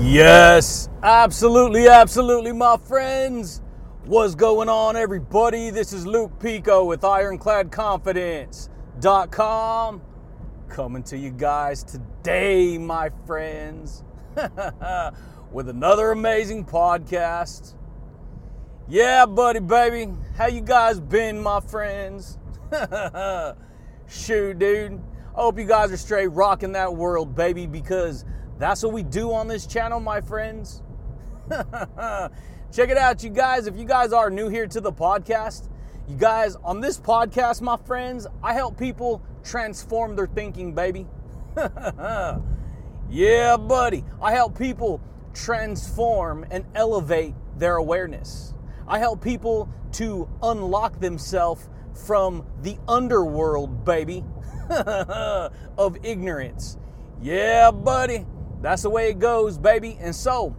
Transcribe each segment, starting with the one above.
Yes, absolutely, absolutely, my friends. What's going on, everybody? This is Luke Pico with IroncladConfidence.com coming to you guys today, my friends, with another amazing podcast. Yeah, buddy, baby, how you guys been, my friends? Shoot, dude. I hope you guys are straight rocking that world, baby, because that's what we do on this channel, my friends. Check it out, you guys. If you guys are new here to the podcast, you guys, on this podcast, my friends, I help people transform their thinking, baby. yeah, buddy. I help people transform and elevate their awareness. I help people to unlock themselves from the underworld, baby, of ignorance. Yeah, buddy. That's the way it goes, baby. And so,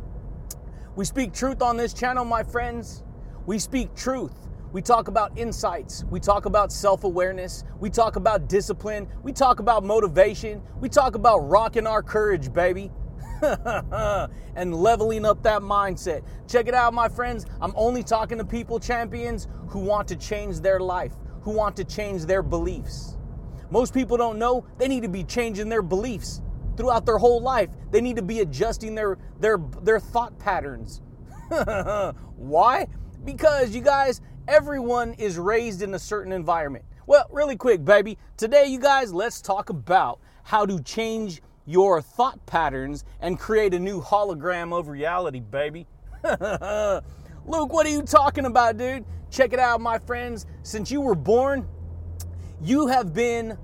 we speak truth on this channel, my friends. We speak truth. We talk about insights. We talk about self awareness. We talk about discipline. We talk about motivation. We talk about rocking our courage, baby. and leveling up that mindset. Check it out, my friends. I'm only talking to people, champions, who want to change their life, who want to change their beliefs. Most people don't know they need to be changing their beliefs throughout their whole life. They need to be adjusting their their their thought patterns. Why? Because you guys, everyone is raised in a certain environment. Well, really quick, baby. Today, you guys, let's talk about how to change your thought patterns and create a new hologram of reality, baby. Luke, what are you talking about, dude? Check it out, my friends. Since you were born, you have been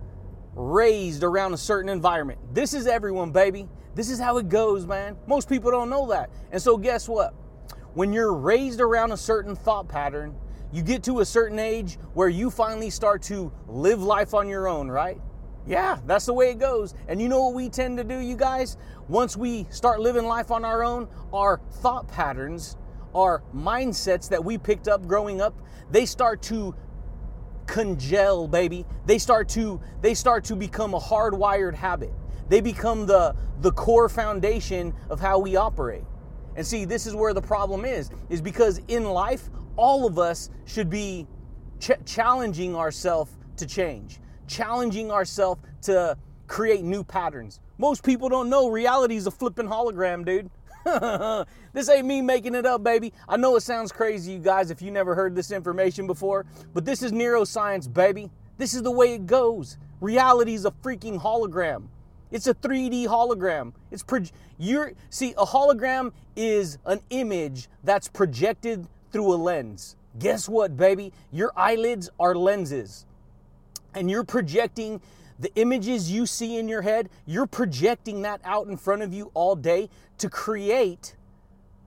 raised around a certain environment. This is everyone, baby. This is how it goes, man. Most people don't know that. And so, guess what? When you're raised around a certain thought pattern, you get to a certain age where you finally start to live life on your own, right? Yeah, that's the way it goes. And you know what we tend to do, you guys? Once we start living life on our own, our thought patterns, our mindsets that we picked up growing up, they start to congeal, baby. They start to they start to become a hardwired habit. They become the the core foundation of how we operate. And see, this is where the problem is is because in life all of us should be ch- challenging ourselves to change, challenging ourselves to create new patterns. Most people don't know reality is a flipping hologram, dude. this ain't me making it up, baby. I know it sounds crazy, you guys, if you never heard this information before, but this is neuroscience, baby. This is the way it goes. Reality is a freaking hologram. It's a 3D hologram. It's pro- you're see a hologram is an image that's projected through a lens. Guess what, baby? Your eyelids are lenses. And you're projecting the images you see in your head, you're projecting that out in front of you all day to create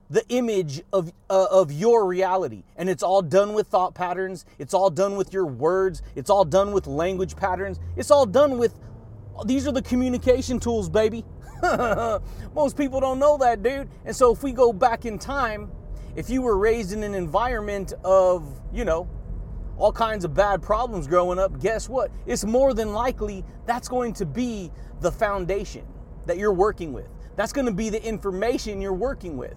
the image of, uh, of your reality. And it's all done with thought patterns, it's all done with your words, it's all done with language patterns, it's all done with these are the communication tools, baby. Most people don't know that, dude. And so if we go back in time, if you were raised in an environment of, you know, all kinds of bad problems growing up, guess what? It's more than likely that's going to be the foundation that you're working with. That's going to be the information you're working with.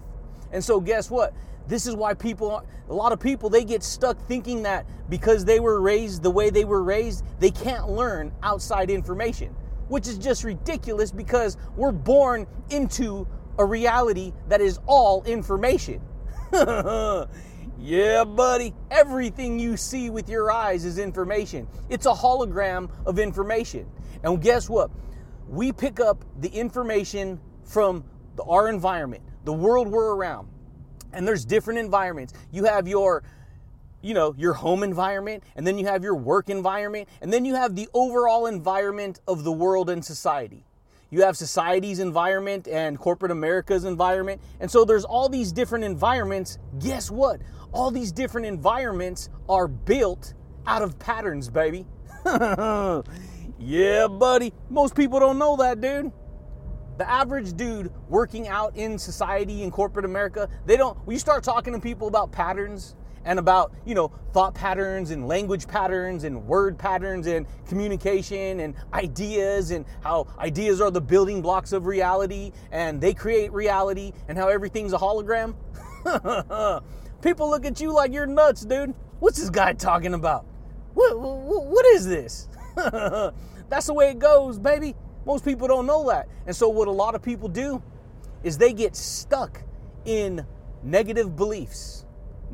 And so, guess what? This is why people, a lot of people, they get stuck thinking that because they were raised the way they were raised, they can't learn outside information, which is just ridiculous because we're born into a reality that is all information. Yeah, buddy. Everything you see with your eyes is information. It's a hologram of information. And guess what? We pick up the information from the, our environment, the world we're around. And there's different environments. You have your you know, your home environment, and then you have your work environment, and then you have the overall environment of the world and society. You have society's environment and corporate America's environment. And so there's all these different environments. Guess what? all these different environments are built out of patterns, baby. yeah, buddy. Most people don't know that, dude. The average dude working out in society in corporate America, they don't, when you start talking to people about patterns and about, you know, thought patterns and language patterns and word patterns and communication and ideas and how ideas are the building blocks of reality and they create reality and how everything's a hologram. People look at you like you're nuts, dude. What's this guy talking about? What, what, what is this? That's the way it goes, baby. Most people don't know that. And so, what a lot of people do is they get stuck in negative beliefs,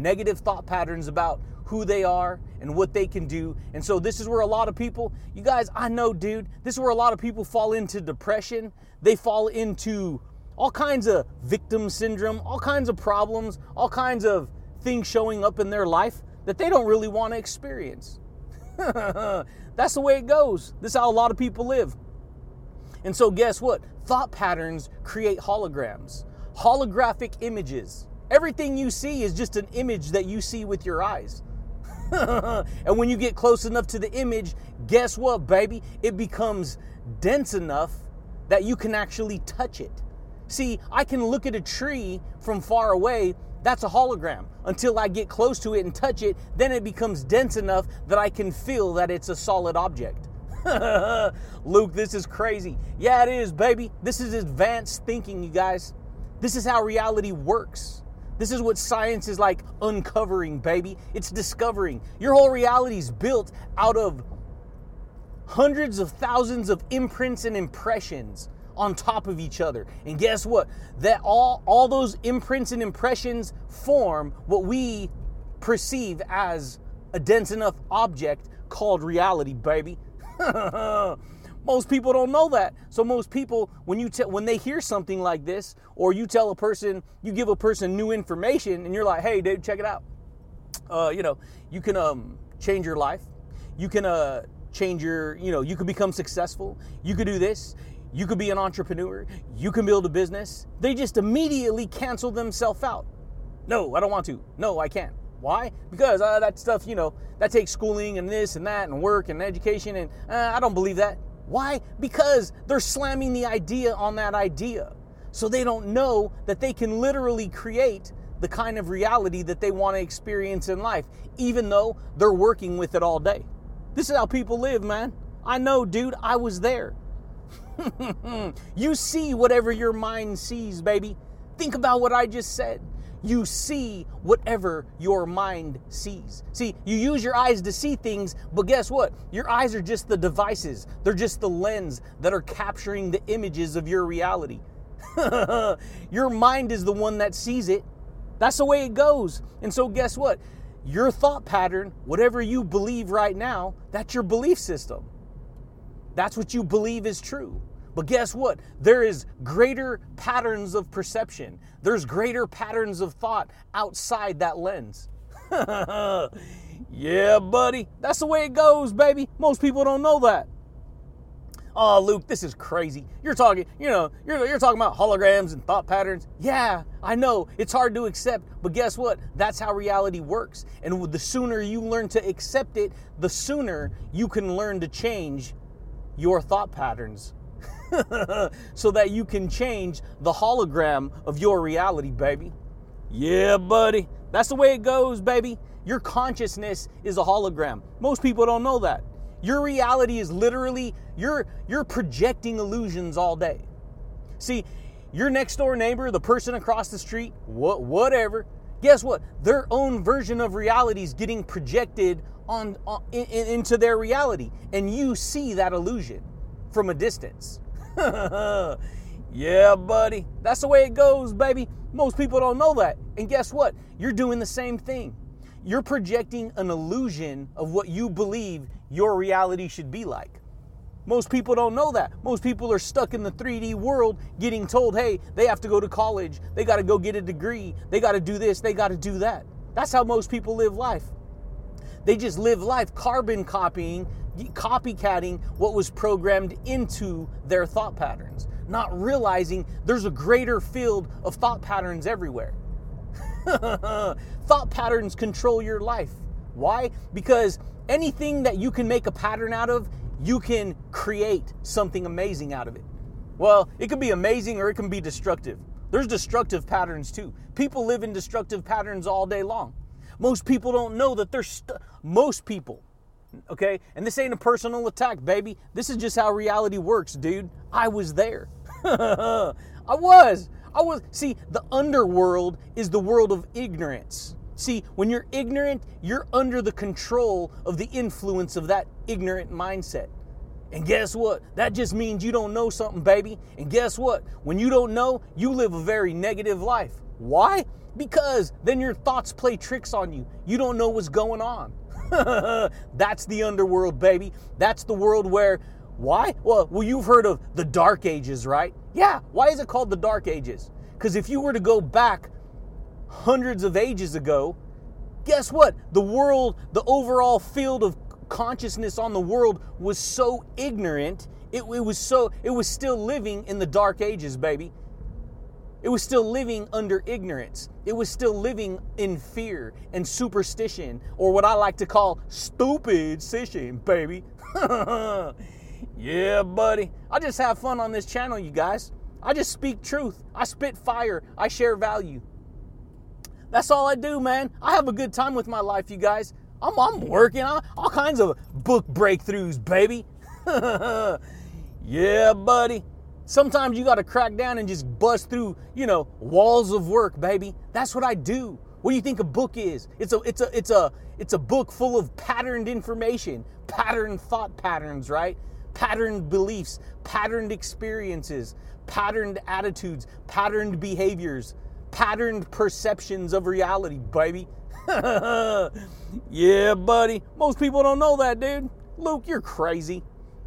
negative thought patterns about who they are and what they can do. And so, this is where a lot of people, you guys, I know, dude, this is where a lot of people fall into depression. They fall into all kinds of victim syndrome, all kinds of problems, all kinds of things showing up in their life that they don't really want to experience. That's the way it goes. This is how a lot of people live. And so, guess what? Thought patterns create holograms, holographic images. Everything you see is just an image that you see with your eyes. and when you get close enough to the image, guess what, baby? It becomes dense enough that you can actually touch it. See, I can look at a tree from far away, that's a hologram. Until I get close to it and touch it, then it becomes dense enough that I can feel that it's a solid object. Luke, this is crazy. Yeah, it is, baby. This is advanced thinking, you guys. This is how reality works. This is what science is like uncovering, baby. It's discovering. Your whole reality is built out of hundreds of thousands of imprints and impressions on top of each other. And guess what? That all all those imprints and impressions form what we perceive as a dense enough object called reality, baby. most people don't know that. So most people, when you te- when they hear something like this, or you tell a person, you give a person new information, and you're like, "Hey, dude, check it out. Uh, you know, you can um, change your life. You can uh, change your, you know, you could become successful. You could do this. You could be an entrepreneur. You can build a business." They just immediately cancel themselves out. No, I don't want to. No, I can't. Why? Because uh, that stuff, you know, that takes schooling and this and that and work and education, and uh, I don't believe that. Why? Because they're slamming the idea on that idea. So they don't know that they can literally create the kind of reality that they want to experience in life, even though they're working with it all day. This is how people live, man. I know, dude, I was there. you see whatever your mind sees, baby. Think about what I just said you see whatever your mind sees. See, you use your eyes to see things, but guess what? Your eyes are just the devices, they're just the lens that are capturing the images of your reality. your mind is the one that sees it. That's the way it goes. And so, guess what? Your thought pattern, whatever you believe right now, that's your belief system. That's what you believe is true. But guess what? There is greater patterns of perception. There's greater patterns of thought outside that lens. yeah, buddy. That's the way it goes, baby. Most people don't know that. Oh, Luke, this is crazy. You're talking, you know, you're, you're talking about holograms and thought patterns. Yeah, I know. It's hard to accept, but guess what? That's how reality works. And the sooner you learn to accept it, the sooner you can learn to change your thought patterns so that you can change the hologram of your reality, baby. Yeah, buddy. That's the way it goes, baby. Your consciousness is a hologram. Most people don't know that. Your reality is literally you're you're projecting illusions all day. See, your next door neighbor, the person across the street, what whatever, guess what? Their own version of reality is getting projected on, on in, into their reality, and you see that illusion from a distance. yeah, buddy. That's the way it goes, baby. Most people don't know that. And guess what? You're doing the same thing. You're projecting an illusion of what you believe your reality should be like. Most people don't know that. Most people are stuck in the 3D world getting told, hey, they have to go to college, they got to go get a degree, they got to do this, they got to do that. That's how most people live life. They just live life carbon copying copycatting what was programmed into their thought patterns, not realizing there's a greater field of thought patterns everywhere. thought patterns control your life. Why? Because anything that you can make a pattern out of, you can create something amazing out of it. Well, it can be amazing or it can be destructive. There's destructive patterns too. People live in destructive patterns all day long. Most people don't know that they're most people. Okay? And this ain't a personal attack, baby. This is just how reality works, dude. I was there. I was. I was. See, the underworld is the world of ignorance. See, when you're ignorant, you're under the control of the influence of that ignorant mindset. And guess what? That just means you don't know something, baby. And guess what? When you don't know, you live a very negative life. Why? Because then your thoughts play tricks on you. You don't know what's going on. That's the underworld, baby. That's the world where why? Well, well, you've heard of the Dark Ages, right? Yeah. Why is it called the Dark Ages? Because if you were to go back hundreds of ages ago, guess what? The world, the overall field of consciousness on the world was so ignorant. It, it, was so it was still living in the dark ages, baby. It was still living under ignorance. It was still living in fear and superstition, or what I like to call stupid sissing, baby. yeah, buddy. I just have fun on this channel, you guys. I just speak truth. I spit fire. I share value. That's all I do, man. I have a good time with my life, you guys. I'm, I'm working on all kinds of book breakthroughs, baby. yeah, buddy. Sometimes you got to crack down and just bust through, you know, walls of work, baby. That's what I do. What do you think a book is? It's a it's a it's a it's a book full of patterned information, patterned thought patterns, right? Patterned beliefs, patterned experiences, patterned attitudes, patterned behaviors patterned perceptions of reality, baby. yeah, buddy. Most people don't know that, dude. Luke, you're crazy.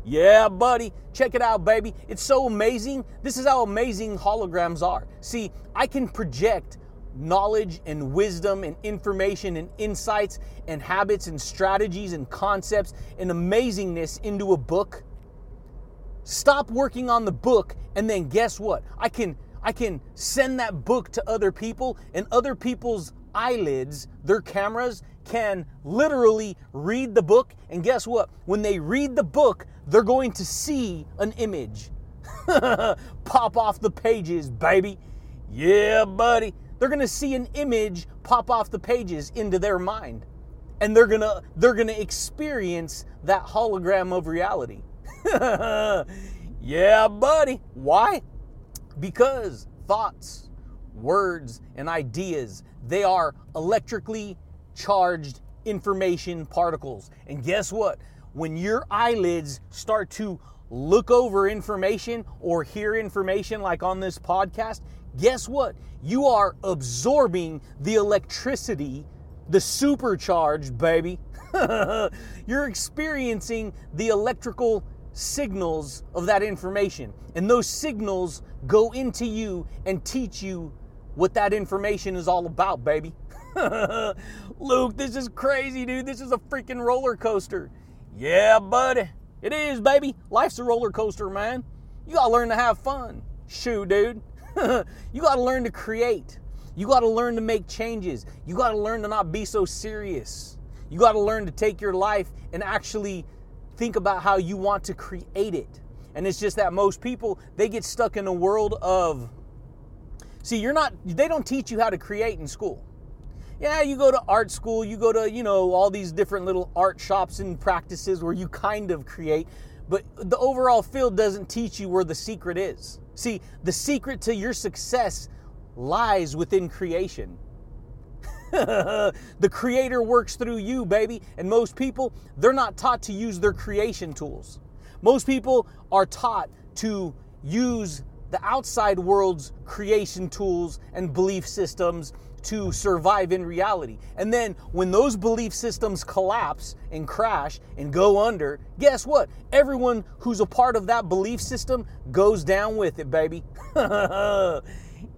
Yeah, buddy. Check it out, baby. It's so amazing. This is how amazing holograms are. See, I can project knowledge and wisdom and information and insights and habits and strategies and concepts and amazingness into a book. Stop working on the book and then guess what? I can I can send that book to other people, and other people's eyelids, their cameras, can literally read the book. And guess what? When they read the book, they're going to see an image pop off the pages, baby. Yeah, buddy. They're going to see an image pop off the pages into their mind. And they're going to they're going to experience that hologram of reality. yeah, buddy. Why? Because thoughts, words, and ideas, they are electrically charged information particles. And guess what? When your eyelids start to look over information or hear information like on this podcast, guess what? You are absorbing the electricity, the supercharged, baby. You're experiencing the electrical signals of that information. And those signals go into you and teach you what that information is all about, baby. Luke, this is crazy, dude. This is a freaking roller coaster. Yeah, buddy. It is, baby. Life's a roller coaster, man. You gotta learn to have fun. Shoot, dude. you gotta learn to create. You gotta learn to make changes. You gotta learn to not be so serious. You gotta learn to take your life and actually think about how you want to create it. And it's just that most people, they get stuck in a world of, see, you're not, they don't teach you how to create in school. Yeah, you go to art school, you go to, you know, all these different little art shops and practices where you kind of create, but the overall field doesn't teach you where the secret is. See, the secret to your success lies within creation. the creator works through you, baby. And most people, they're not taught to use their creation tools. Most people are taught to use the outside world's creation tools and belief systems to survive in reality. And then when those belief systems collapse and crash and go under, guess what? Everyone who's a part of that belief system goes down with it, baby.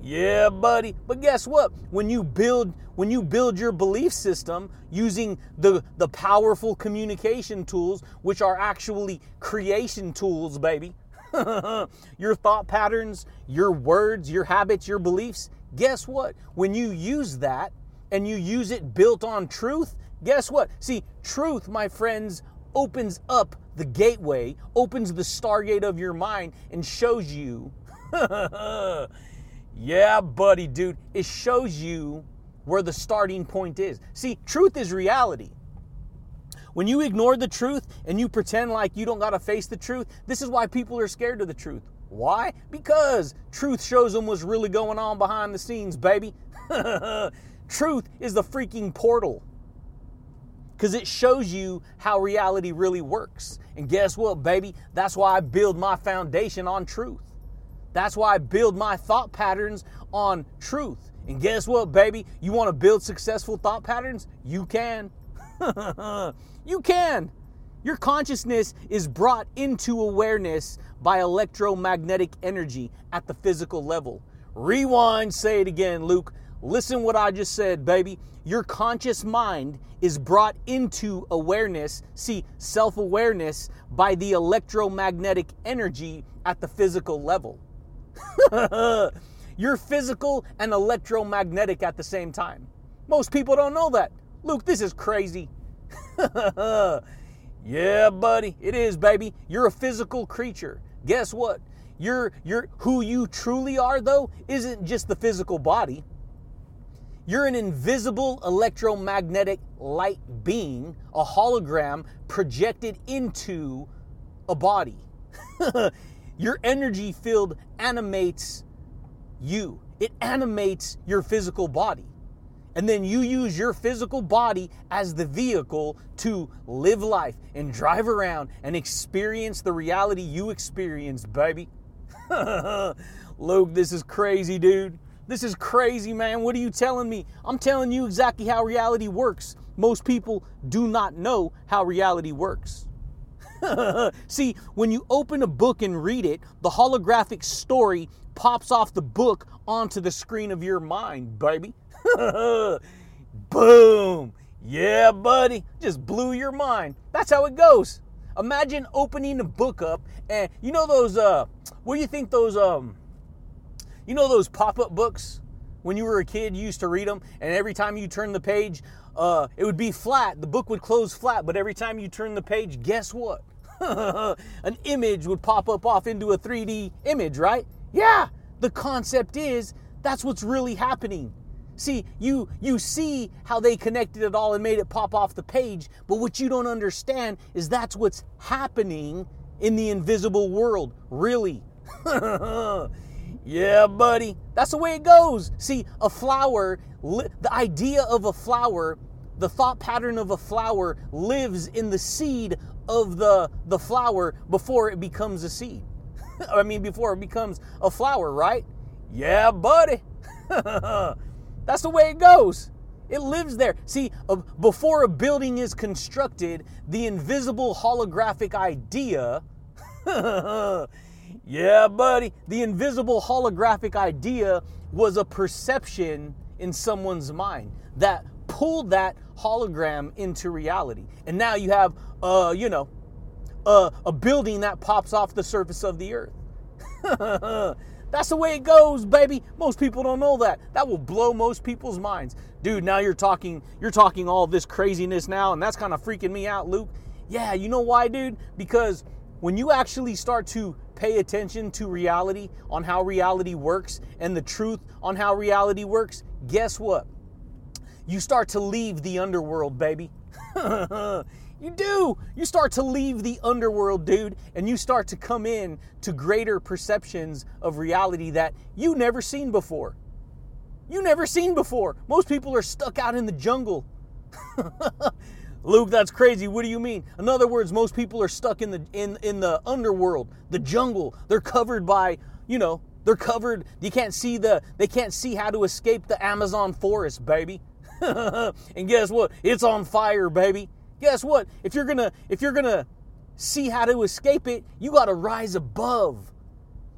Yeah, buddy. But guess what? When you build when you build your belief system using the the powerful communication tools, which are actually creation tools, baby. your thought patterns, your words, your habits, your beliefs, guess what? When you use that and you use it built on truth, guess what? See, truth, my friends, opens up the gateway, opens the stargate of your mind and shows you Yeah, buddy, dude. It shows you where the starting point is. See, truth is reality. When you ignore the truth and you pretend like you don't got to face the truth, this is why people are scared of the truth. Why? Because truth shows them what's really going on behind the scenes, baby. truth is the freaking portal because it shows you how reality really works. And guess what, baby? That's why I build my foundation on truth. That's why I build my thought patterns on truth. And guess what, baby? You want to build successful thought patterns? You can. you can. Your consciousness is brought into awareness by electromagnetic energy at the physical level. Rewind, say it again, Luke. Listen what I just said, baby. Your conscious mind is brought into awareness, see, self awareness, by the electromagnetic energy at the physical level. You're physical and electromagnetic at the same time. Most people don't know that. Luke, this is crazy. yeah, buddy, it is, baby. You're a physical creature. Guess what? You're you're who you truly are though isn't just the physical body. You're an invisible electromagnetic light being, a hologram projected into a body. your energy field animates you, it animates your physical body. And then you use your physical body as the vehicle to live life and drive around and experience the reality you experience, baby. Luke, this is crazy, dude. This is crazy, man. What are you telling me? I'm telling you exactly how reality works. Most people do not know how reality works. See, when you open a book and read it, the holographic story pops off the book onto the screen of your mind, baby. Boom! Yeah, buddy. Just blew your mind. That's how it goes. Imagine opening a book up and you know those uh what do you think those um you know those pop-up books when you were a kid, you used to read them, and every time you turn the page, uh, it would be flat. The book would close flat, but every time you turn the page, guess what? An image would pop up off into a 3D image, right? Yeah. The concept is that's what's really happening. See, you you see how they connected it all and made it pop off the page, but what you don't understand is that's what's happening in the invisible world, really. Yeah, buddy. That's the way it goes. See, a flower, the idea of a flower, the thought pattern of a flower lives in the seed of the, the flower before it becomes a seed. I mean, before it becomes a flower, right? Yeah, buddy. That's the way it goes. It lives there. See, uh, before a building is constructed, the invisible holographic idea Yeah, buddy. The invisible holographic idea was a perception in someone's mind that pulled that hologram into reality. And now you have, uh, you know, uh, a building that pops off the surface of the earth. That's the way it goes, baby. Most people don't know that. That will blow most people's minds. Dude, now you're talking you're talking all this craziness now and that's kind of freaking me out, Luke. Yeah, you know why, dude? Because when you actually start to pay attention to reality on how reality works and the truth on how reality works, guess what? You start to leave the underworld, baby. you do. You start to leave the underworld, dude, and you start to come in to greater perceptions of reality that you never seen before. You never seen before. Most people are stuck out in the jungle. Luke, that's crazy. What do you mean? In other words, most people are stuck in the in in the underworld, the jungle. They're covered by, you know, they're covered. You can't see the they can't see how to escape the Amazon forest, baby. and guess what? It's on fire, baby. Guess what? If you're going to if you're going to see how to escape it, you got to rise above.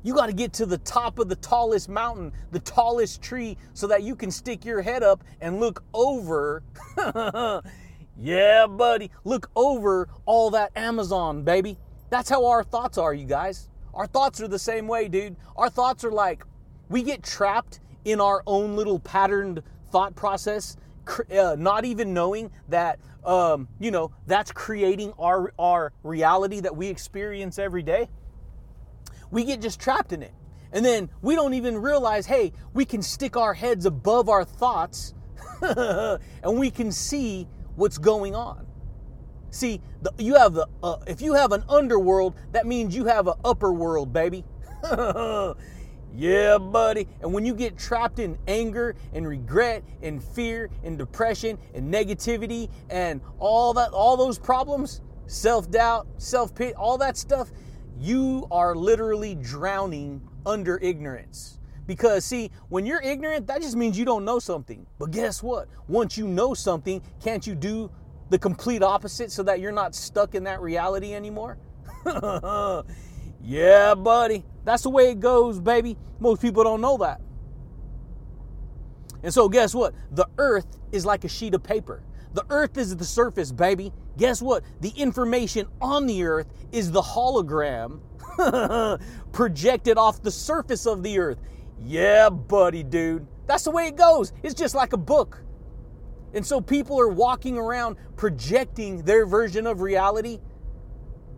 You got to get to the top of the tallest mountain, the tallest tree so that you can stick your head up and look over Yeah, buddy. Look over all that Amazon, baby. That's how our thoughts are, you guys. Our thoughts are the same way, dude. Our thoughts are like we get trapped in our own little patterned thought process, uh, not even knowing that um, you know that's creating our our reality that we experience every day. We get just trapped in it, and then we don't even realize, hey, we can stick our heads above our thoughts and we can see what's going on. See, the, you have the uh, if you have an underworld, that means you have an upper world, baby. yeah, buddy. And when you get trapped in anger and regret and fear and depression and negativity and all that, all those problems, self-doubt, self-pity, all that stuff, you are literally drowning under ignorance. Because, see, when you're ignorant, that just means you don't know something. But guess what? Once you know something, can't you do the complete opposite so that you're not stuck in that reality anymore? yeah, buddy. That's the way it goes, baby. Most people don't know that. And so, guess what? The earth is like a sheet of paper. The earth is the surface, baby. Guess what? The information on the earth is the hologram projected off the surface of the earth. Yeah, buddy, dude. That's the way it goes. It's just like a book. And so people are walking around projecting their version of reality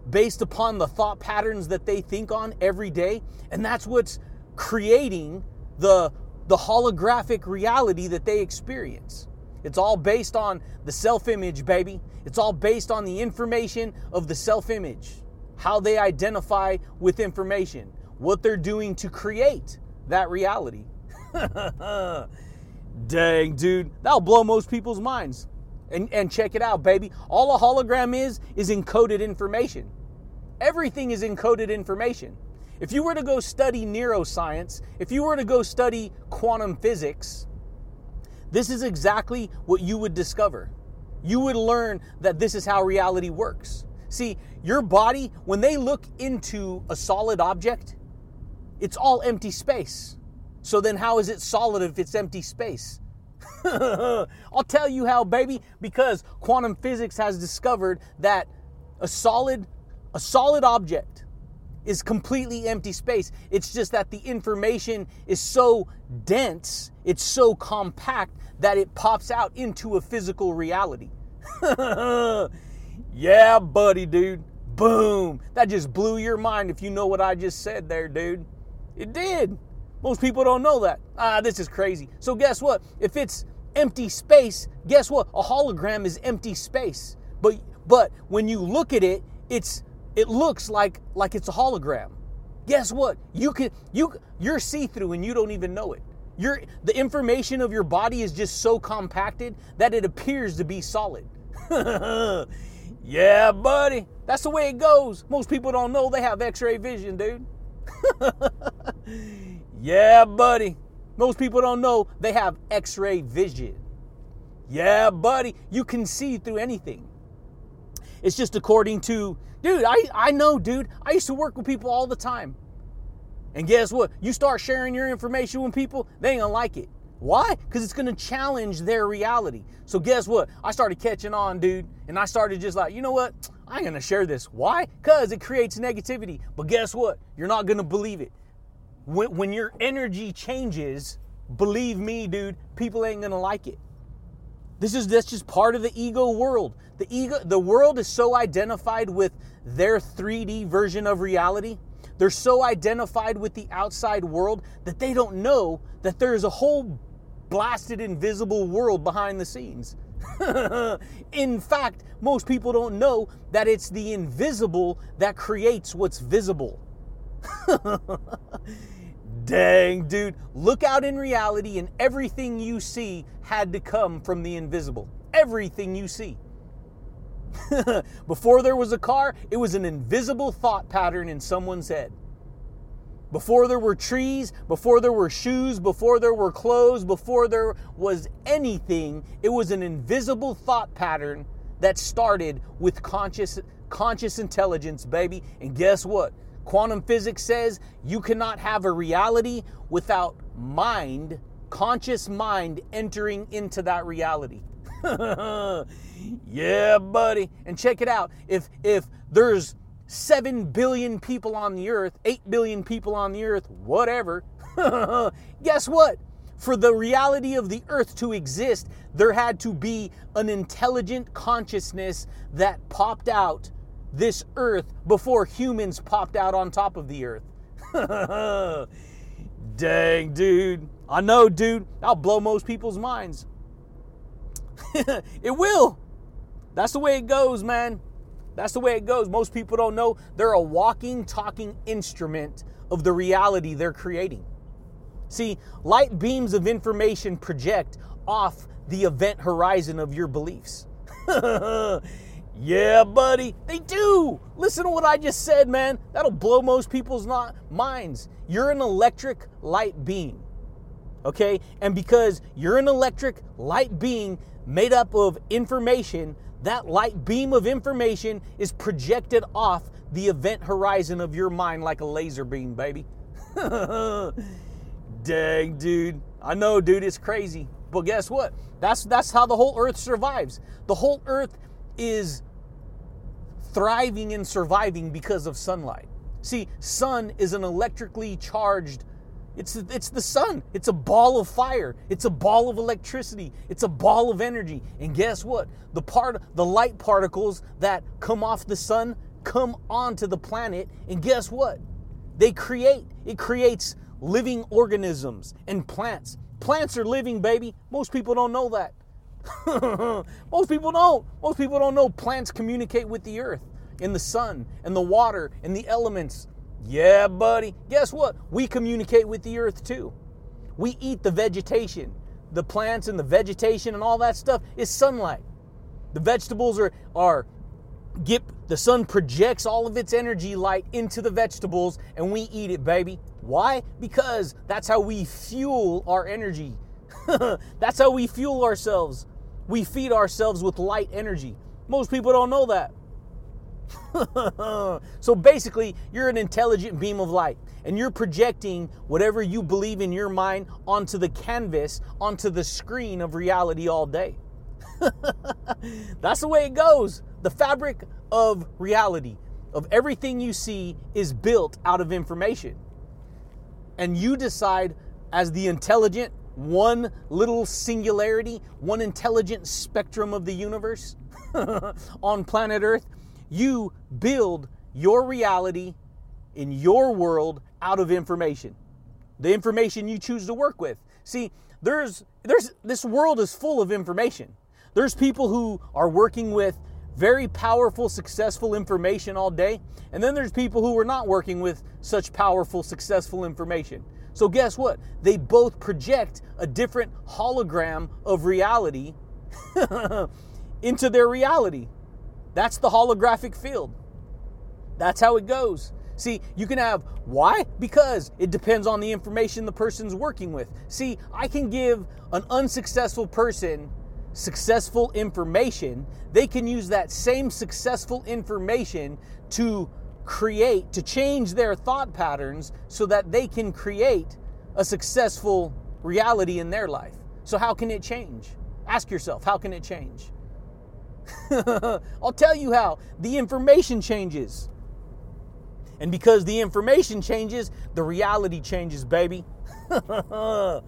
based upon the thought patterns that they think on every day. And that's what's creating the, the holographic reality that they experience. It's all based on the self image, baby. It's all based on the information of the self image, how they identify with information, what they're doing to create that reality. Dang, dude, that'll blow most people's minds. And, and check it out, baby. All a hologram is, is encoded information. Everything is encoded information. If you were to go study neuroscience, if you were to go study quantum physics, this is exactly what you would discover. You would learn that this is how reality works. See, your body, when they look into a solid object, it's all empty space. So then, how is it solid if it's empty space? I'll tell you how, baby, because quantum physics has discovered that a solid, a solid object is completely empty space. It's just that the information is so dense, it's so compact that it pops out into a physical reality. yeah, buddy, dude. Boom. That just blew your mind if you know what I just said there, dude. It did. Most people don't know that. Ah, this is crazy. So, guess what? If it's empty space, guess what? A hologram is empty space. But but when you look at it, it's it looks like like it's a hologram. Guess what? You can you you're see-through and you don't even know it. Your the information of your body is just so compacted that it appears to be solid. yeah, buddy. That's the way it goes. Most people don't know they have x-ray vision, dude. yeah, buddy. Most people don't know they have x-ray vision. Yeah, buddy. You can see through anything. It's just according to, dude, I, I know, dude. I used to work with people all the time. And guess what? You start sharing your information with people, they ain't gonna like it. Why? Because it's gonna challenge their reality. So guess what? I started catching on, dude, and I started just like, you know what? I ain't gonna share this. Why? Because it creates negativity. But guess what? You're not gonna believe it. When, when your energy changes, believe me, dude, people ain't gonna like it. This is that's just part of the ego world. The ego the world is so identified with their 3D version of reality. They're so identified with the outside world that they don't know that there's a whole blasted invisible world behind the scenes. In fact, most people don't know that it's the invisible that creates what's visible. Dang, dude. Look out in reality, and everything you see had to come from the invisible. Everything you see. Before there was a car, it was an invisible thought pattern in someone's head. Before there were trees, before there were shoes, before there were clothes, before there was anything, it was an invisible thought pattern that started with conscious conscious intelligence, baby. And guess what? Quantum physics says you cannot have a reality without mind, conscious mind entering into that reality. yeah, buddy. And check it out. If if there's 7 billion people on the earth, 8 billion people on the earth, whatever, guess what? For the reality of the earth to exist, there had to be an intelligent consciousness that popped out this earth before humans popped out on top of the earth. Dang, dude. I know, dude. I'll blow most people's minds. it will. That's the way it goes, man. That's the way it goes. Most people don't know they're a walking, talking instrument of the reality they're creating. See, light beams of information project off the event horizon of your beliefs. yeah, buddy, they do. Listen to what I just said, man. That'll blow most people's not minds. You're an electric light beam. Okay? And because you're an electric light being made up of information, that light beam of information is projected off the event horizon of your mind like a laser beam, baby. Dang, dude. I know, dude, it's crazy. But guess what? That's that's how the whole earth survives. The whole earth is thriving and surviving because of sunlight. See, sun is an electrically charged it's it's the sun. It's a ball of fire. It's a ball of electricity. It's a ball of energy. And guess what? The part the light particles that come off the sun come onto the planet and guess what? They create it creates living organisms and plants. Plants are living, baby. Most people don't know that. Most people don't. Most people don't know plants communicate with the earth and the sun and the water and the elements. Yeah, buddy. Guess what? We communicate with the earth too. We eat the vegetation. The plants and the vegetation and all that stuff is sunlight. The vegetables are are get the sun projects all of its energy light into the vegetables and we eat it, baby. Why? Because that's how we fuel our energy. that's how we fuel ourselves. We feed ourselves with light energy. Most people don't know that. so basically, you're an intelligent beam of light and you're projecting whatever you believe in your mind onto the canvas, onto the screen of reality all day. That's the way it goes. The fabric of reality, of everything you see, is built out of information. And you decide, as the intelligent, one little singularity, one intelligent spectrum of the universe on planet Earth, you build your reality in your world out of information. The information you choose to work with. See, there's there's this world is full of information. There's people who are working with very powerful, successful information all day, and then there's people who are not working with such powerful, successful information. So, guess what? They both project a different hologram of reality into their reality. That's the holographic field. That's how it goes. See, you can have why? Because it depends on the information the person's working with. See, I can give an unsuccessful person successful information. They can use that same successful information to create, to change their thought patterns so that they can create a successful reality in their life. So, how can it change? Ask yourself, how can it change? I'll tell you how. The information changes. And because the information changes, the reality changes, baby.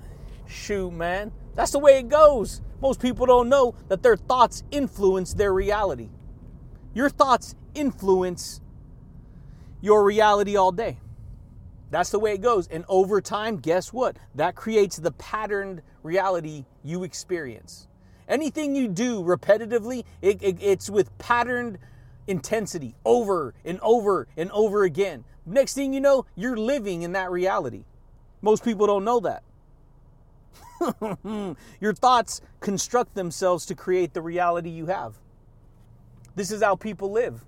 Shoot, man. That's the way it goes. Most people don't know that their thoughts influence their reality. Your thoughts influence your reality all day. That's the way it goes. And over time, guess what? That creates the patterned reality you experience. Anything you do repetitively, it, it, it's with patterned intensity over and over and over again. Next thing you know, you're living in that reality. Most people don't know that. Your thoughts construct themselves to create the reality you have. This is how people live.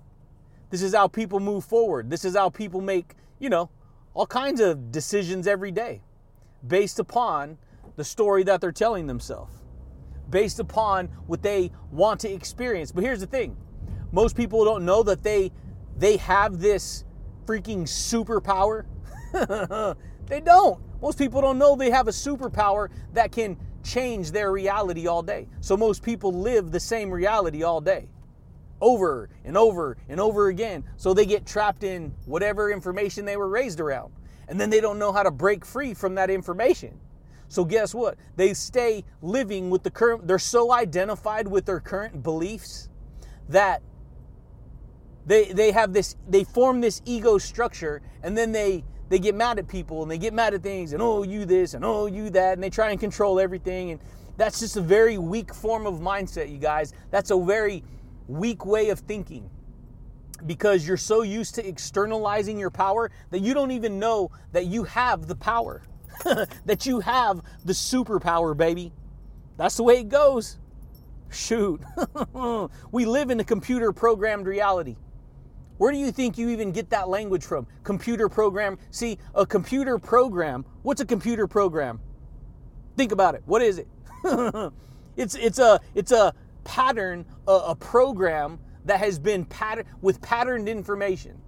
This is how people move forward. This is how people make, you know, all kinds of decisions every day based upon the story that they're telling themselves based upon what they want to experience. But here's the thing. Most people don't know that they they have this freaking superpower. they don't. Most people don't know they have a superpower that can change their reality all day. So most people live the same reality all day. Over and over and over again. So they get trapped in whatever information they were raised around. And then they don't know how to break free from that information. So guess what? They stay living with the current, they're so identified with their current beliefs that they they have this they form this ego structure and then they they get mad at people and they get mad at things and oh you this and oh you that and they try and control everything and That's just a very weak form of mindset, you guys. That's a very weak way of thinking because you're so used to externalizing your power that you don't even know that you have the power, that you have the superpower, baby. That's the way it goes. Shoot. we live in a computer programmed reality. Where do you think you even get that language from? Computer program. See, a computer program, what's a computer program? Think about it. What is it? it's it's a it's a pattern, a, a program that has been pattern with patterned information.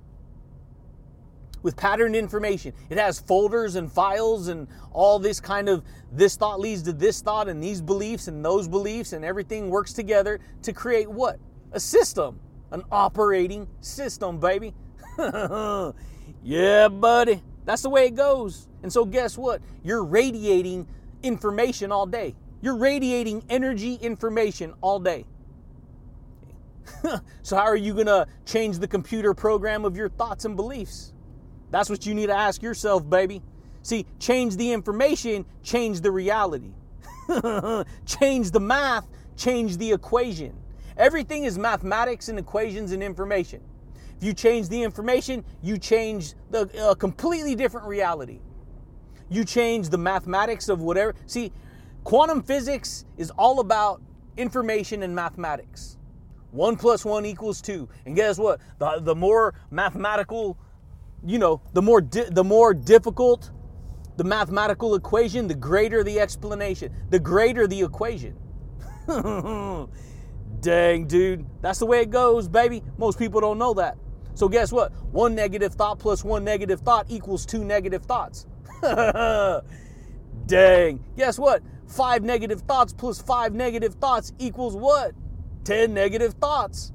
With patterned information. It has folders and files and all this kind of this thought leads to this thought and these beliefs and those beliefs and everything works together to create what? A system. An operating system, baby. yeah, buddy. That's the way it goes. And so guess what? You're radiating information all day. You're radiating energy information all day. so, how are you going to change the computer program of your thoughts and beliefs? That's what you need to ask yourself, baby. See, change the information, change the reality. change the math, change the equation. Everything is mathematics and equations and information. If you change the information, you change the a completely different reality. You change the mathematics of whatever. See, quantum physics is all about information and mathematics. One plus one equals two. And guess what? The, the more mathematical, you know, the more di- the more difficult the mathematical equation, the greater the explanation, the greater the equation. Dang, dude. That's the way it goes, baby. Most people don't know that. So guess what? One negative thought plus one negative thought equals two negative thoughts. Dang. Guess what? Five negative thoughts plus five negative thoughts equals what? 10 negative thoughts.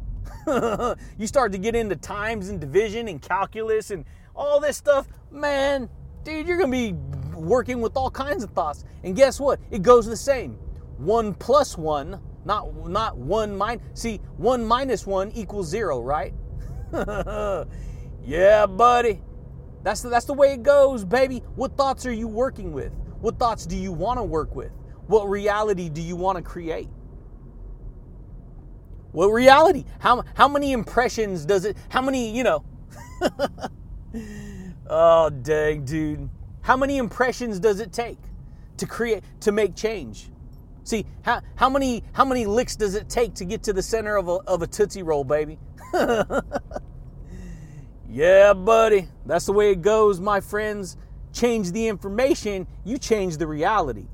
you start to get into times and division and calculus and all this stuff, man, dude, you're gonna be working with all kinds of thoughts. And guess what? It goes the same. One plus one, not not one minus. See, one minus one equals zero, right? yeah, buddy. That's the, that's the way it goes, baby. What thoughts are you working with? What thoughts do you want to work with? What reality do you want to create? What reality? How how many impressions does it? How many you know? oh dang, dude! How many impressions does it take to create to make change? See how how many how many licks does it take to get to the center of a of a tootsie roll, baby? yeah, buddy. That's the way it goes, my friends. Change the information, you change the reality.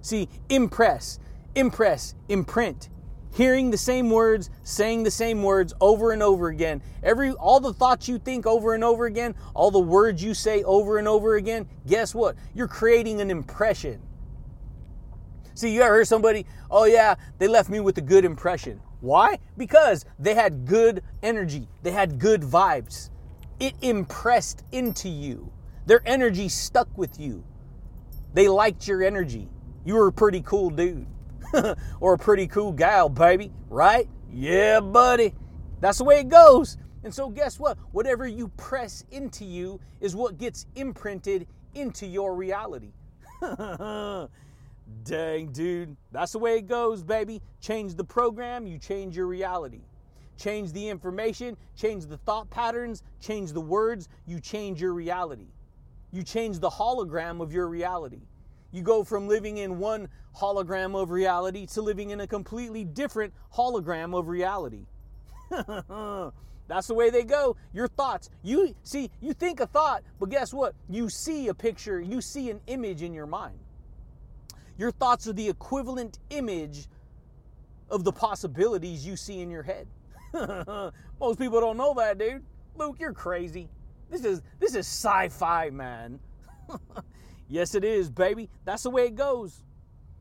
See, impress, impress, imprint, hearing the same words, saying the same words over and over again. Every all the thoughts you think over and over again, all the words you say over and over again, guess what? You're creating an impression. See, you ever heard somebody, oh yeah, they left me with a good impression. Why? Because they had good energy, they had good vibes. It impressed into you. Their energy stuck with you. They liked your energy. You were a pretty cool dude. or a pretty cool gal, baby, right? Yeah, buddy. That's the way it goes. And so, guess what? Whatever you press into you is what gets imprinted into your reality. Dang, dude. That's the way it goes, baby. Change the program, you change your reality. Change the information, change the thought patterns, change the words, you change your reality. You change the hologram of your reality. You go from living in one hologram of reality to living in a completely different hologram of reality. That's the way they go. Your thoughts. You see, you think a thought, but guess what? You see a picture, you see an image in your mind. Your thoughts are the equivalent image of the possibilities you see in your head. Most people don't know that, dude. Luke, you're crazy. This is this is sci-fi, man. Yes, it is, baby. That's the way it goes.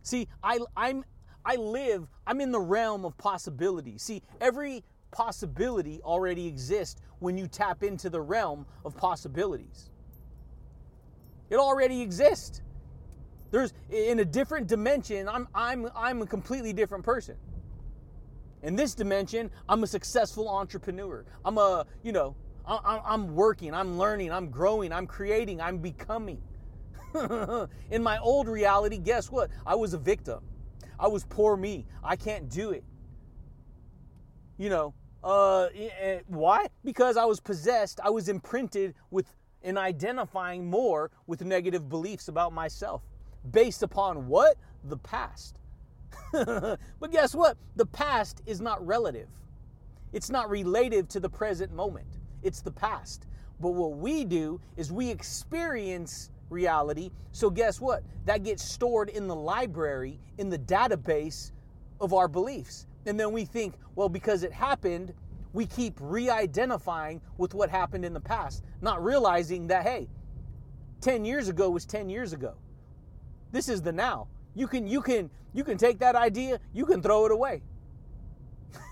See, I, I'm I live, I'm in the realm of possibility. See, every possibility already exists when you tap into the realm of possibilities. It already exists. There's in a different dimension, I'm I'm I'm a completely different person. In this dimension, I'm a successful entrepreneur. I'm a, you know, I'm working, I'm learning, I'm growing, I'm creating, I'm becoming. in my old reality, guess what? I was a victim. I was poor me. I can't do it. You know, uh, why? Because I was possessed. I was imprinted with and identifying more with negative beliefs about myself based upon what? The past. but guess what? The past is not relative. It's not relative to the present moment. It's the past. But what we do is we experience reality. So guess what? That gets stored in the library, in the database of our beliefs. And then we think, well, because it happened, we keep re identifying with what happened in the past, not realizing that, hey, 10 years ago was 10 years ago. This is the now. You can you can you can take that idea, you can throw it away.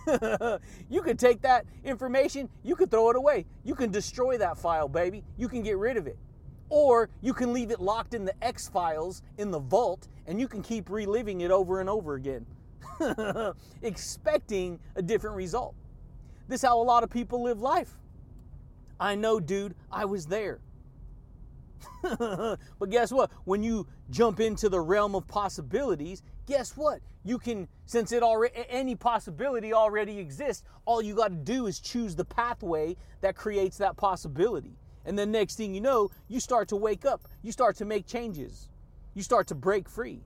you can take that information, you can throw it away. You can destroy that file, baby. You can get rid of it. Or you can leave it locked in the X files in the vault and you can keep reliving it over and over again, expecting a different result. This is how a lot of people live life. I know, dude, I was there. but guess what? When you jump into the realm of possibilities, guess what? You can, since it already any possibility already exists, all you got to do is choose the pathway that creates that possibility. And then next thing you know, you start to wake up. You start to make changes. You start to break free.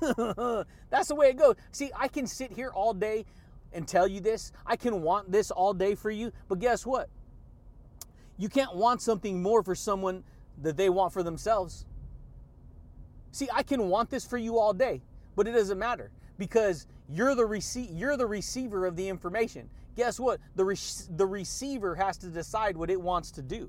That's the way it goes. See, I can sit here all day and tell you this. I can want this all day for you, but guess what? You can't want something more for someone that they want for themselves. See, I can want this for you all day, but it doesn't matter because you're the you're the receiver of the information. Guess what? The re- the receiver has to decide what it wants to do.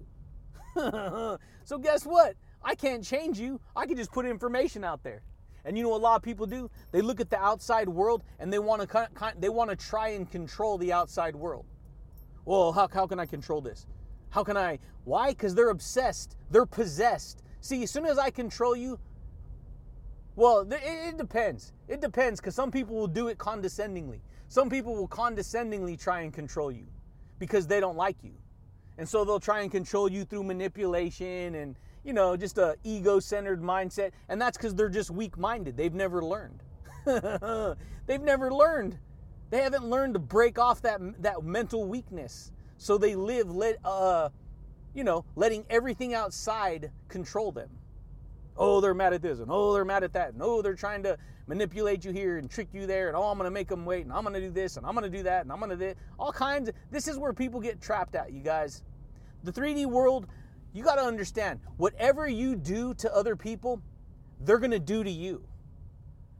so guess what? I can't change you. I can just put information out there. And you know what a lot of people do? They look at the outside world and they want to they want to try and control the outside world. Well, how, how can I control this? How can I? Why? Because they're obsessed. They're possessed. See, as soon as I control you, well, it, it depends. It depends because some people will do it condescendingly. Some people will condescendingly try and control you because they don't like you. And so they'll try and control you through manipulation and, you know, just a ego-centered mindset. And that's because they're just weak-minded. They've never learned. They've never learned. They haven't learned to break off that that mental weakness. So they live let uh you know, letting everything outside control them. Oh, they're mad at this, and oh, they're mad at that, and oh, they're trying to manipulate you here and trick you there, and oh, I'm gonna make them wait, and I'm gonna do this, and I'm gonna do that, and I'm gonna do all kinds. Of, this is where people get trapped at, you guys. The 3D world, you got to understand, whatever you do to other people, they're gonna do to you.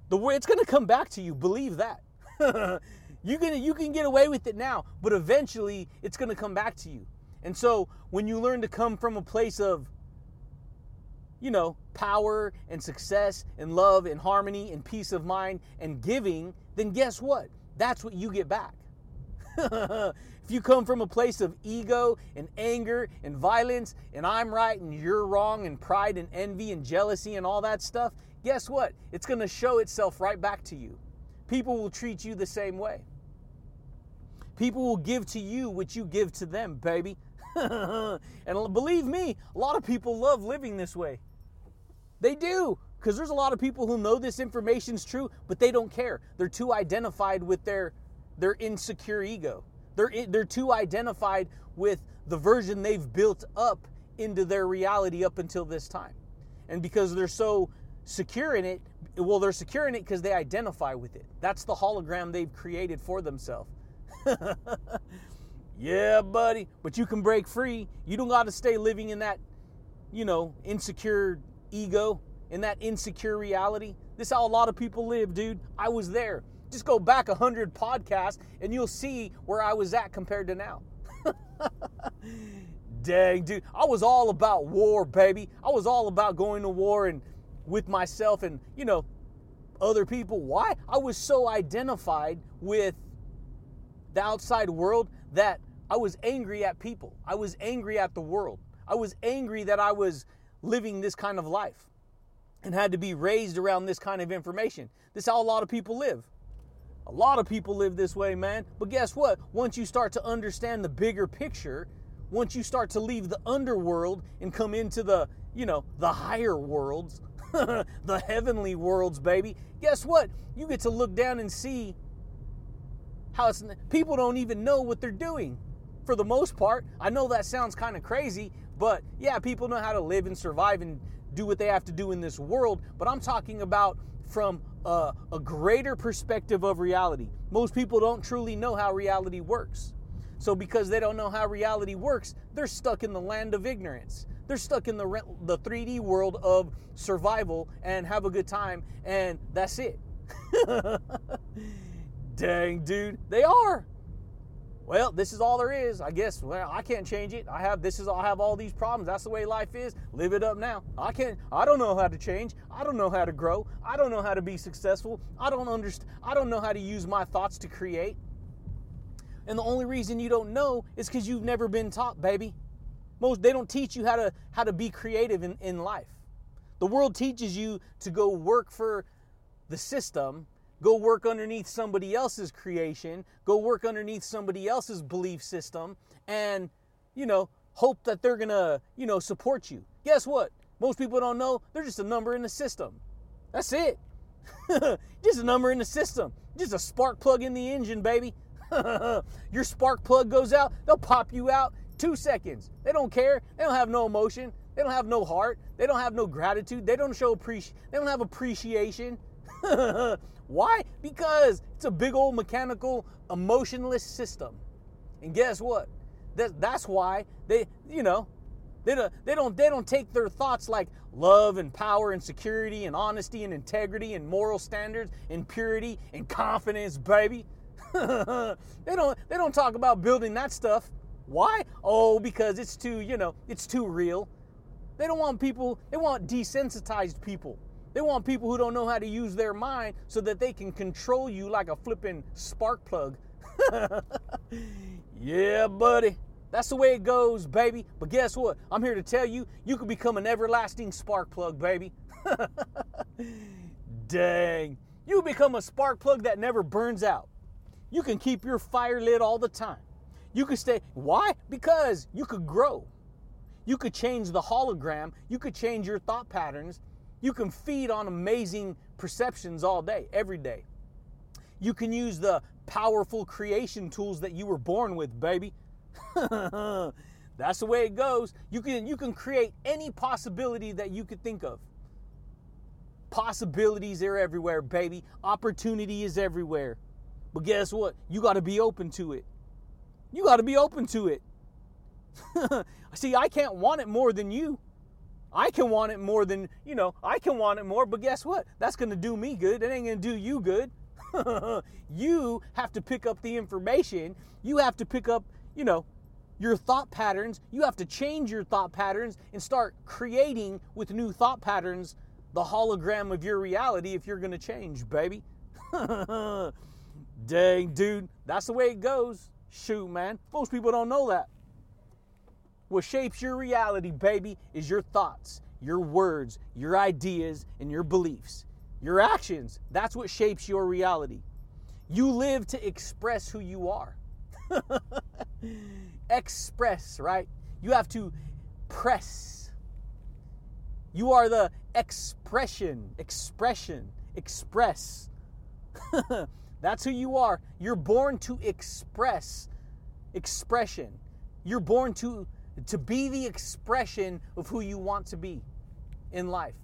The way it's gonna come back to you. Believe that. you can you can get away with it now, but eventually it's gonna come back to you. And so when you learn to come from a place of, you know, power and success and love and harmony and peace of mind and giving, then guess what? That's what you get back. if you come from a place of ego and anger and violence and I'm right and you're wrong and pride and envy and jealousy and all that stuff, guess what? It's going to show itself right back to you. People will treat you the same way. People will give to you what you give to them, baby. and believe me, a lot of people love living this way. They do, because there's a lot of people who know this information's true, but they don't care. They're too identified with their their insecure ego. They're they're too identified with the version they've built up into their reality up until this time. And because they're so secure in it, well, they're secure in it because they identify with it. That's the hologram they've created for themselves. Yeah, buddy. But you can break free. You don't got to stay living in that, you know, insecure ego, in that insecure reality. This is how a lot of people live, dude. I was there. Just go back a hundred podcasts and you'll see where I was at compared to now. Dang, dude. I was all about war, baby. I was all about going to war and with myself and, you know, other people. Why? I was so identified with the outside world that I was angry at people. I was angry at the world. I was angry that I was living this kind of life and had to be raised around this kind of information. This is how a lot of people live. A lot of people live this way, man. But guess what? Once you start to understand the bigger picture, once you start to leave the underworld and come into the, you know, the higher worlds, the heavenly worlds, baby. Guess what? You get to look down and see how it's people don't even know what they're doing for the most part. I know that sounds kind of crazy, but yeah, people know how to live and survive and do what they have to do in this world. But I'm talking about from a, a greater perspective of reality. Most people don't truly know how reality works. So because they don't know how reality works, they're stuck in the land of ignorance. They're stuck in the the 3D world of survival and have a good time and that's it. Dang, dude, they are. Well, this is all there is. I guess. Well, I can't change it. I have this is I have all these problems. That's the way life is. Live it up now. I can't. I don't know how to change. I don't know how to grow. I don't know how to be successful. I don't understand. I don't know how to use my thoughts to create. And the only reason you don't know is because you've never been taught, baby. Most they don't teach you how to how to be creative in, in life. The world teaches you to go work for the system go work underneath somebody else's creation, go work underneath somebody else's belief system, and, you know, hope that they're gonna, you know, support you. Guess what? Most people don't know they're just a number in the system. That's it. just a number in the system. Just a spark plug in the engine, baby. Your spark plug goes out, they'll pop you out two seconds. They don't care. They don't have no emotion. They don't have no heart. They don't have no gratitude. They don't show appreciation. They don't have appreciation. Why? Because it's a big old mechanical, emotionless system. And guess what? That, that's why they, you know, they don't, they don't they don't take their thoughts like love and power and security and honesty and integrity and moral standards and purity and confidence, baby. they don't they don't talk about building that stuff. Why? Oh, because it's too, you know, it's too real. They don't want people, they want desensitized people. They want people who don't know how to use their mind so that they can control you like a flipping spark plug. yeah, buddy. That's the way it goes, baby. But guess what? I'm here to tell you, you can become an everlasting spark plug, baby. Dang. You become a spark plug that never burns out. You can keep your fire lit all the time. You can stay. Why? Because you could grow. You could change the hologram. You could change your thought patterns you can feed on amazing perceptions all day, every day. You can use the powerful creation tools that you were born with, baby. That's the way it goes. You can you can create any possibility that you could think of. Possibilities are everywhere, baby. Opportunity is everywhere. But guess what? You got to be open to it. You got to be open to it. See, I can't want it more than you. I can want it more than, you know, I can want it more, but guess what? That's going to do me good. It ain't going to do you good. you have to pick up the information. You have to pick up, you know, your thought patterns. You have to change your thought patterns and start creating with new thought patterns the hologram of your reality if you're going to change, baby. Dang, dude. That's the way it goes. Shoot, man. Most people don't know that. What shapes your reality, baby, is your thoughts, your words, your ideas, and your beliefs. Your actions, that's what shapes your reality. You live to express who you are. express, right? You have to press. You are the expression, expression, express. That's who you are. You're born to express expression. You're born to to be the expression of who you want to be in life.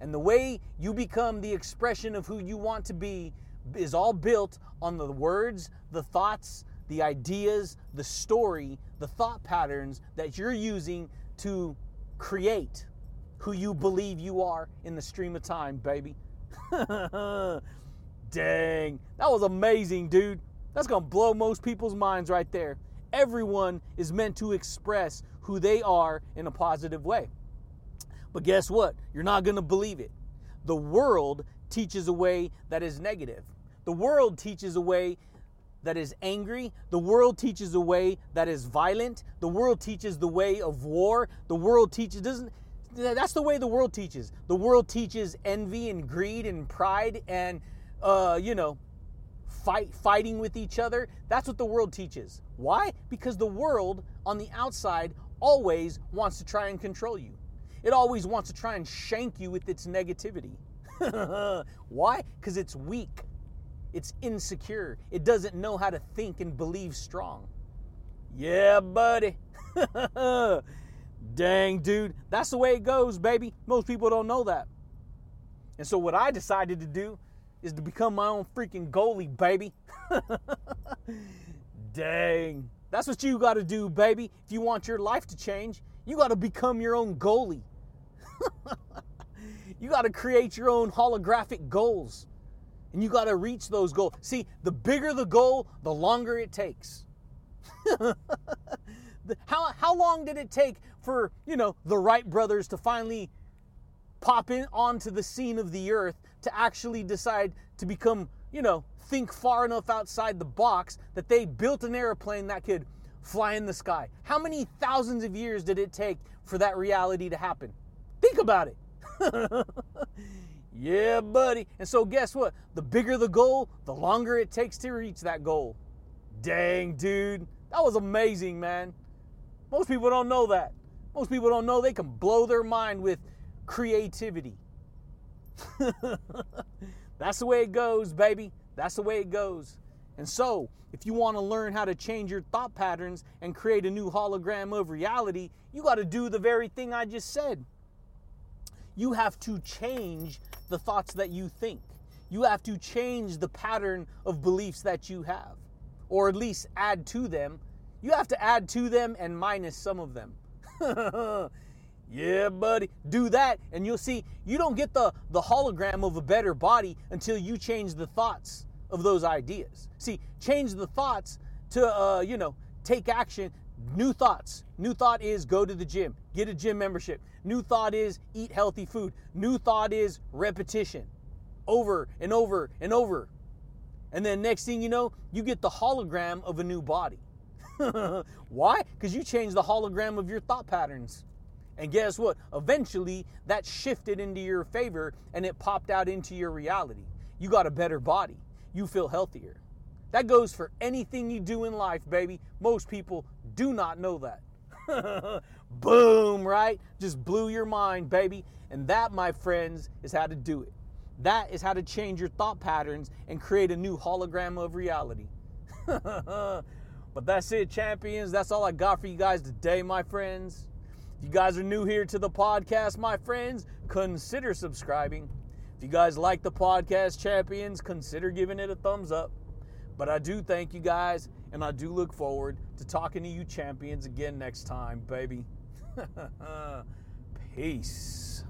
And the way you become the expression of who you want to be is all built on the words, the thoughts, the ideas, the story, the thought patterns that you're using to create who you believe you are in the stream of time, baby. Dang, that was amazing, dude. That's gonna blow most people's minds right there. Everyone is meant to express who they are in a positive way. But guess what? You're not going to believe it. The world teaches a way that is negative. The world teaches a way that is angry. The world teaches a way that is violent. The world teaches the way of war. The world teaches doesn't that's the way the world teaches. The world teaches envy and greed and pride and uh, you know, fight fighting with each other. That's what the world teaches. Why? Because the world on the outside always wants to try and control you. It always wants to try and shank you with its negativity. Why? Because it's weak, it's insecure, it doesn't know how to think and believe strong. Yeah, buddy. Dang, dude. That's the way it goes, baby. Most people don't know that. And so, what I decided to do is to become my own freaking goalie, baby. Dang. That's what you got to do, baby. If you want your life to change, you got to become your own goalie. you got to create your own holographic goals. And you got to reach those goals. See, the bigger the goal, the longer it takes. how, how long did it take for, you know, the Wright brothers to finally pop in onto the scene of the earth to actually decide to become, you know, think far enough outside the box that they built an airplane that could fly in the sky. How many thousands of years did it take for that reality to happen? Think about it. yeah, buddy. And so, guess what? The bigger the goal, the longer it takes to reach that goal. Dang, dude. That was amazing, man. Most people don't know that. Most people don't know they can blow their mind with creativity. That's the way it goes, baby. That's the way it goes. And so, if you want to learn how to change your thought patterns and create a new hologram of reality, you got to do the very thing I just said. You have to change the thoughts that you think. You have to change the pattern of beliefs that you have, or at least add to them. You have to add to them and minus some of them. Yeah, buddy. Do that, and you'll see you don't get the, the hologram of a better body until you change the thoughts of those ideas. See, change the thoughts to, uh, you know, take action. New thoughts. New thought is go to the gym, get a gym membership. New thought is eat healthy food. New thought is repetition over and over and over. And then next thing you know, you get the hologram of a new body. Why? Because you changed the hologram of your thought patterns. And guess what? Eventually, that shifted into your favor and it popped out into your reality. You got a better body. You feel healthier. That goes for anything you do in life, baby. Most people do not know that. Boom, right? Just blew your mind, baby. And that, my friends, is how to do it. That is how to change your thought patterns and create a new hologram of reality. but that's it, champions. That's all I got for you guys today, my friends. If you guys are new here to the podcast, my friends, consider subscribing. If you guys like the podcast, champions, consider giving it a thumbs up. But I do thank you guys, and I do look forward to talking to you champions again next time, baby. Peace.